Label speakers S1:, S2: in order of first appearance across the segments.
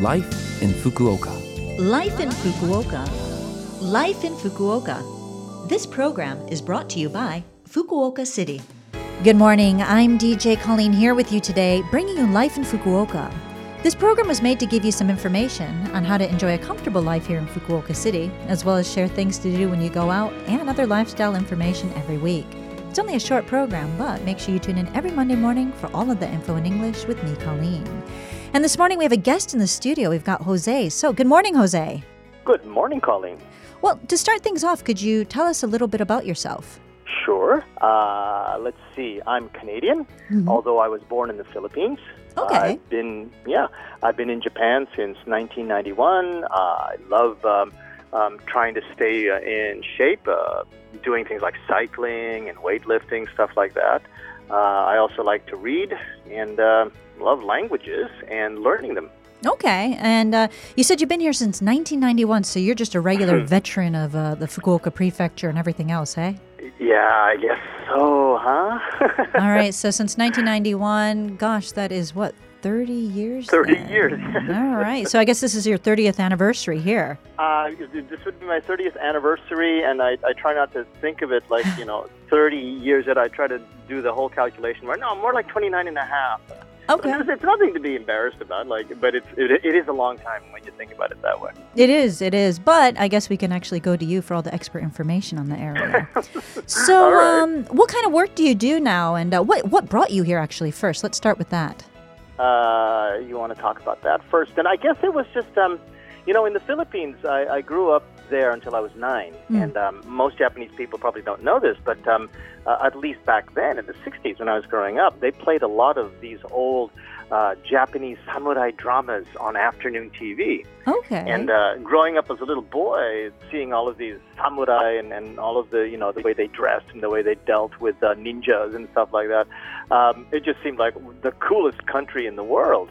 S1: Life in Fukuoka.
S2: Life in Fukuoka. Life in Fukuoka. This program is brought to you by Fukuoka City. Good morning. I'm DJ Colleen here with you today, bringing you Life in Fukuoka. This program was made to give you some information on how to enjoy a comfortable life here in Fukuoka City, as well as share things to do when you go out and other lifestyle information every week. It's only a short program, but make sure you tune in every Monday morning for all of the info in English with me, Colleen. And this morning we have a guest in the studio. We've got Jose. So, good morning, Jose.
S3: Good morning, Colleen.
S2: Well, to start things off, could you tell us a little bit about yourself?
S3: Sure. Uh, let's see. I'm Canadian, although I was born in the Philippines.
S2: Okay.
S3: I've been, yeah, I've been in Japan since 1991. Uh, I love um, um, trying to stay uh, in shape, uh, doing things like cycling and weightlifting, stuff like that. Uh, I also like to read and uh, love languages and learning them.
S2: Okay. And uh, you said you've been here since 1991, so you're just a regular veteran of uh, the Fukuoka Prefecture and everything else, eh?
S3: Yeah, I guess so, huh?
S2: All right. So, since 1991, gosh, that is what, 30 years?
S3: 30
S2: then?
S3: years.
S2: All right. So, I guess this is your 30th anniversary here.
S3: Uh, this would be my 30th anniversary, and I, I try not to think of it like, you know, 30 years that I try to do the whole calculation. Right? No, more like 29 and a half.
S2: Okay.
S3: It's, it's nothing to be embarrassed about, like, but it's, it, it is a long time when you think about it that way.
S2: It is, it is. But I guess we can actually go to you for all the expert information on the area. so,
S3: right.
S2: um, what kind of work do you do now, and uh, what what brought you here actually? First, let's start with that.
S3: Uh, you want to talk about that first? And I guess it was just, um, you know, in the Philippines, I, I grew up there until I was nine.
S2: Hmm.
S3: And um, most Japanese people probably don't know this, but um, uh, at least back then, in the 60s, when I was growing up, they played a lot of these old uh, Japanese samurai dramas on afternoon TV.
S2: Okay.
S3: And uh, growing up as a little boy, seeing all of these samurai and, and all of the, you know, the way they dressed and the way they dealt with uh, ninjas and stuff like that, um, it just seemed like the coolest country in the world.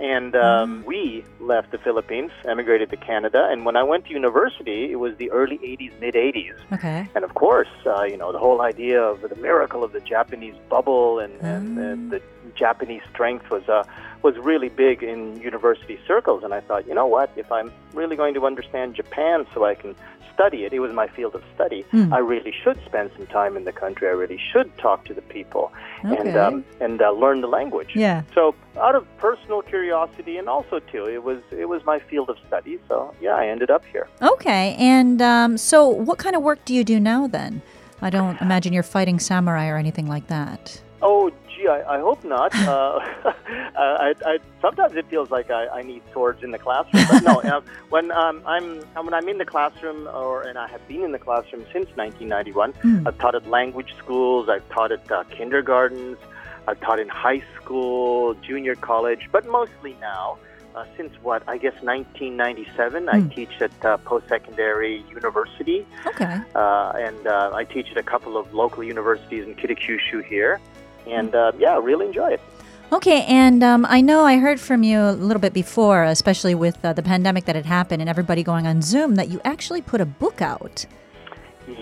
S3: And um, we left the Philippines, emigrated to Canada, and when I went to university, it was the early 80s, mid 80s.
S2: okay.
S3: And of course, uh, you know, the whole idea of the miracle of the Japanese bubble and, and, and the Japanese strength was uh, was really big in university circles. And I thought, you know what? If I'm really going to understand Japan so I can study it, it was my field of study.
S2: Hmm.
S3: I really should spend some time in the country. I really should talk to the people
S2: Okay.
S3: and um, and uh, learn the language.
S2: Yeah.
S3: So out of personal curiosity and also too, it was it was my field of study. So yeah, I ended up here.
S2: Okay. And um, so, what kind of work do you do now then? I don't imagine you're fighting samurai or anything like that.
S3: Oh, gee, I, I hope not. uh, I, I, sometimes it feels like I, I need swords in the classroom. But no, uh, when um, I'm when I'm in the classroom, or and I have been in the classroom since 1991.
S2: Hmm.
S3: I've taught at language schools. I've taught at uh, kindergartens. I've taught in high school, junior college, but mostly now. Uh, since what I guess 1997, I
S2: Hmm.
S3: teach at uh, post-secondary university
S2: Okay.
S3: uh, and uh, I teach at a couple of local universities in Kitakyushu here, and uh, yeah, really enjoy it.
S2: Okay, and um, I know I heard from you a little bit before, especially with uh, the pandemic that had happened and everybody going on Zoom, that you actually put a book out.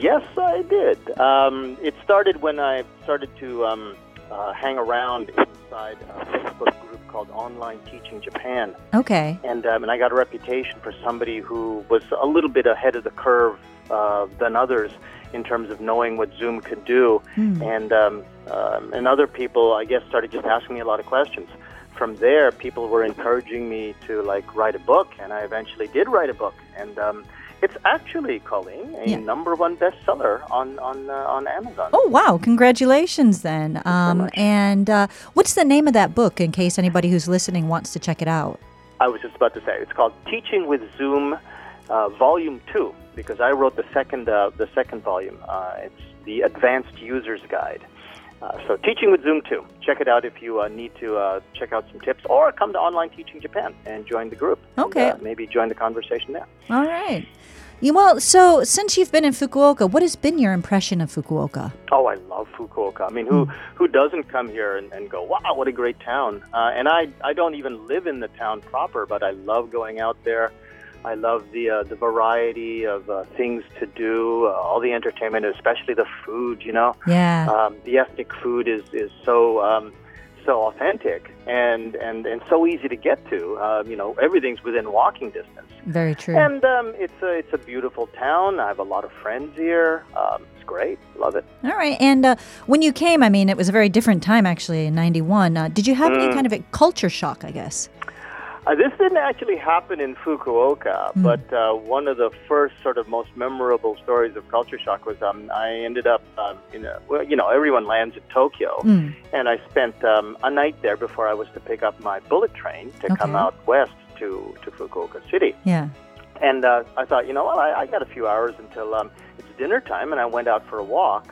S3: Yes, I did. Um, it started when I started to um, uh, hang around inside a Facebook group called Online Teaching Japan,
S2: Okay.
S3: and um, and I got a reputation for somebody who was a little bit ahead of the curve uh, than others in terms of knowing what Zoom could do.
S2: Hmm.
S3: and um, um, and other people, I guess, started just asking me a lot of questions. From there, people were encouraging me to like write a book, and I eventually did write a book. And um, it's actually, Colleen, a
S2: Yeah.
S3: number one bestseller on on uh, on Amazon.
S2: Oh, wow. Congratulations then. Um,
S3: much.
S2: and uh, what's the name of that book in case anybody who's listening wants to check it out?
S3: I was just about to say it's called Teaching with Zoom, uh, Volume Two, because I wrote the second uh, the second volume. Uh, it's the Advanced User's Guide. Uh, so Teaching with Zoom too. Check it out if you uh, need to uh, check out some tips, or come to Online Teaching Japan and join the group. and,
S2: Okay.
S3: uh, maybe join the conversation there.
S2: All right. You, well, so since you've been in Fukuoka, what has been your impression of Fukuoka?
S3: Oh, I love Fukuoka. I mean, who who doesn't come here and, and go, wow, what a great town? Uh, and I I don't even live in the town proper, but I love going out there. I love the uh, the variety of uh, things to do, uh, all the entertainment, especially the food. You know,
S2: Yeah.
S3: um, the ethnic food is is so um, so authentic and, and, and so easy to get to. Um, you know, everything's within walking distance.
S2: Very true.
S3: And um, it's a it's a beautiful town. I have a lot of friends here. Um, it's great. Love it.
S2: All right. And uh, when you came, I mean, it was a very different time actually in '91. Uh, did you have
S3: Mm.
S2: any kind of a culture shock? I guess.
S3: Uh, this didn't actually happen in Fukuoka,
S2: Mm.
S3: but uh, one of the first sort of most memorable stories of culture shock was um, I ended up um, in a well, you know, everyone lands in Tokyo,
S2: Mm.
S3: and I spent um, a night there before I was to pick up my bullet train to come out west to to Fukuoka City.
S2: Yeah.
S3: And uh, I thought, you know what, I, I got a few hours until um, it's dinner time, and I went out for a walk.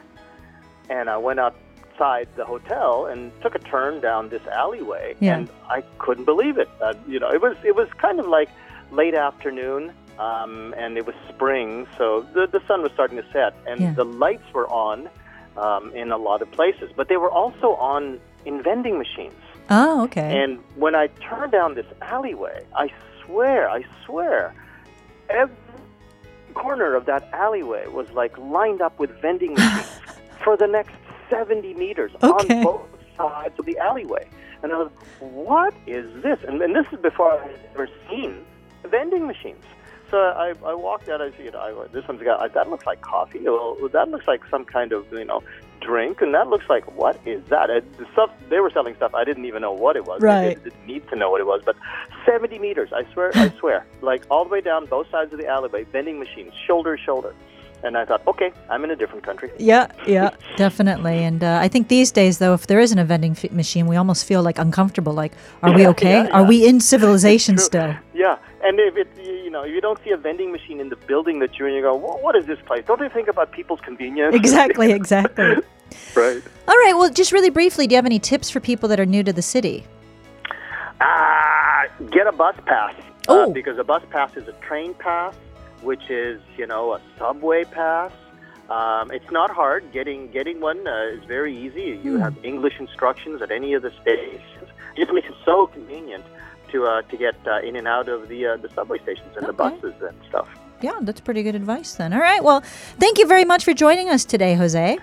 S3: And I went outside the hotel and took a turn down this alleyway,
S2: Yeah.
S3: and I couldn't believe it. Uh, you know, it was it was kind of like late afternoon, um, and it was spring, so the the sun was starting to set, and
S2: Yeah.
S3: the lights were on um, in a lot of places, but they were also on in vending machines.
S2: Oh, okay.
S3: And when I turned down this alleyway, I swear, I swear, every corner of that alleyway was like lined up with vending machines for the next 70 meters
S2: Okay.
S3: on both sides of the alleyway. And I was, what is this? And, and this is before I had ever seen vending machines. So I, I walked out. I see, you know, I, this one's got that looks like coffee. Well, that looks like some kind of you know drink, and that looks like what is that? Uh, the stuff they were selling stuff I didn't even know what it was. I
S2: Right.
S3: didn't, didn't need to know what it was. But 70 meters, I swear, I swear, like all the way down both sides of the alleyway, vending machines, shoulder to shoulder. And I thought, okay, I'm in a different country.
S2: Yeah, yeah, definitely. And uh, I think these days, though, if there isn't a vending f- machine, we almost feel like uncomfortable. Like, are we okay?
S3: yeah,
S2: Are we in civilization still?
S3: Yeah, and if it, you know, if you don't see a vending machine in the building that you're in, you go, well, what is this place? Don't they think about people's convenience?
S2: Exactly, exactly.
S3: right.
S2: All right. Well, just really briefly, do you have any tips for people that are new to the city?
S3: Ah, get a bus pass.
S2: Oh.
S3: Uh, because a bus pass is a train pass, which is, you know, a subway pass. Um, it's not hard. Getting getting one uh, is very easy. You
S2: Hmm.
S3: have English instructions at any of the stations. It just makes it so convenient to uh, to get uh, in and out of the uh, the subway stations and the buses and stuff.
S2: Yeah, that's pretty good advice then. All right. Well, thank you very much for joining us today, Jose.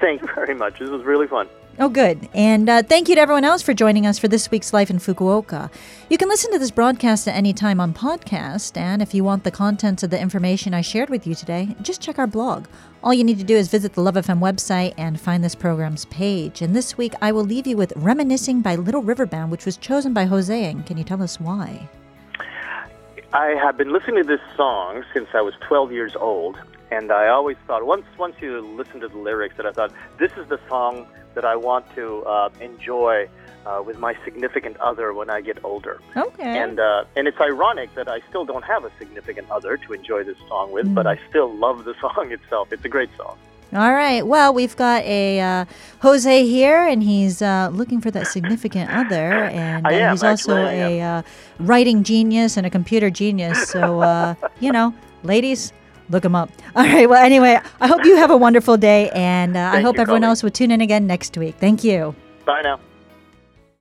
S3: Thank you very much. This was really fun.
S2: Oh, good. And uh, thank you to everyone else for joining us for this week's Life in Fukuoka. You can listen to this broadcast at any time on podcast. And if you want the contents of the information I shared with you today, just check our blog. All you need to do is visit the Love FM website and find this program's page. And this week, I will leave you with Reminiscing by Little River Band, which was chosen by Jose. And can you tell us why?
S3: I have been listening to this song since I was 12 years old, and I always thought once once you listen to the lyrics, that I thought this is the song that I want to uh, enjoy uh, with my significant other when I get older.
S2: Okay.
S3: And uh, and it's ironic that I still don't have a significant other to enjoy this song with, but I still love the song itself. It's a great song.
S2: All right. Well, we've got a uh, Jose here, and he's uh, looking for that significant other, and uh,
S3: am,
S2: he's also a uh, writing genius and a computer genius. So, uh, you know, ladies, look him up. All right. Well, anyway, I hope you have a wonderful day, and uh, I hope everyone
S3: Colleen.
S2: else will tune in again next week. Thank you.
S3: Bye now.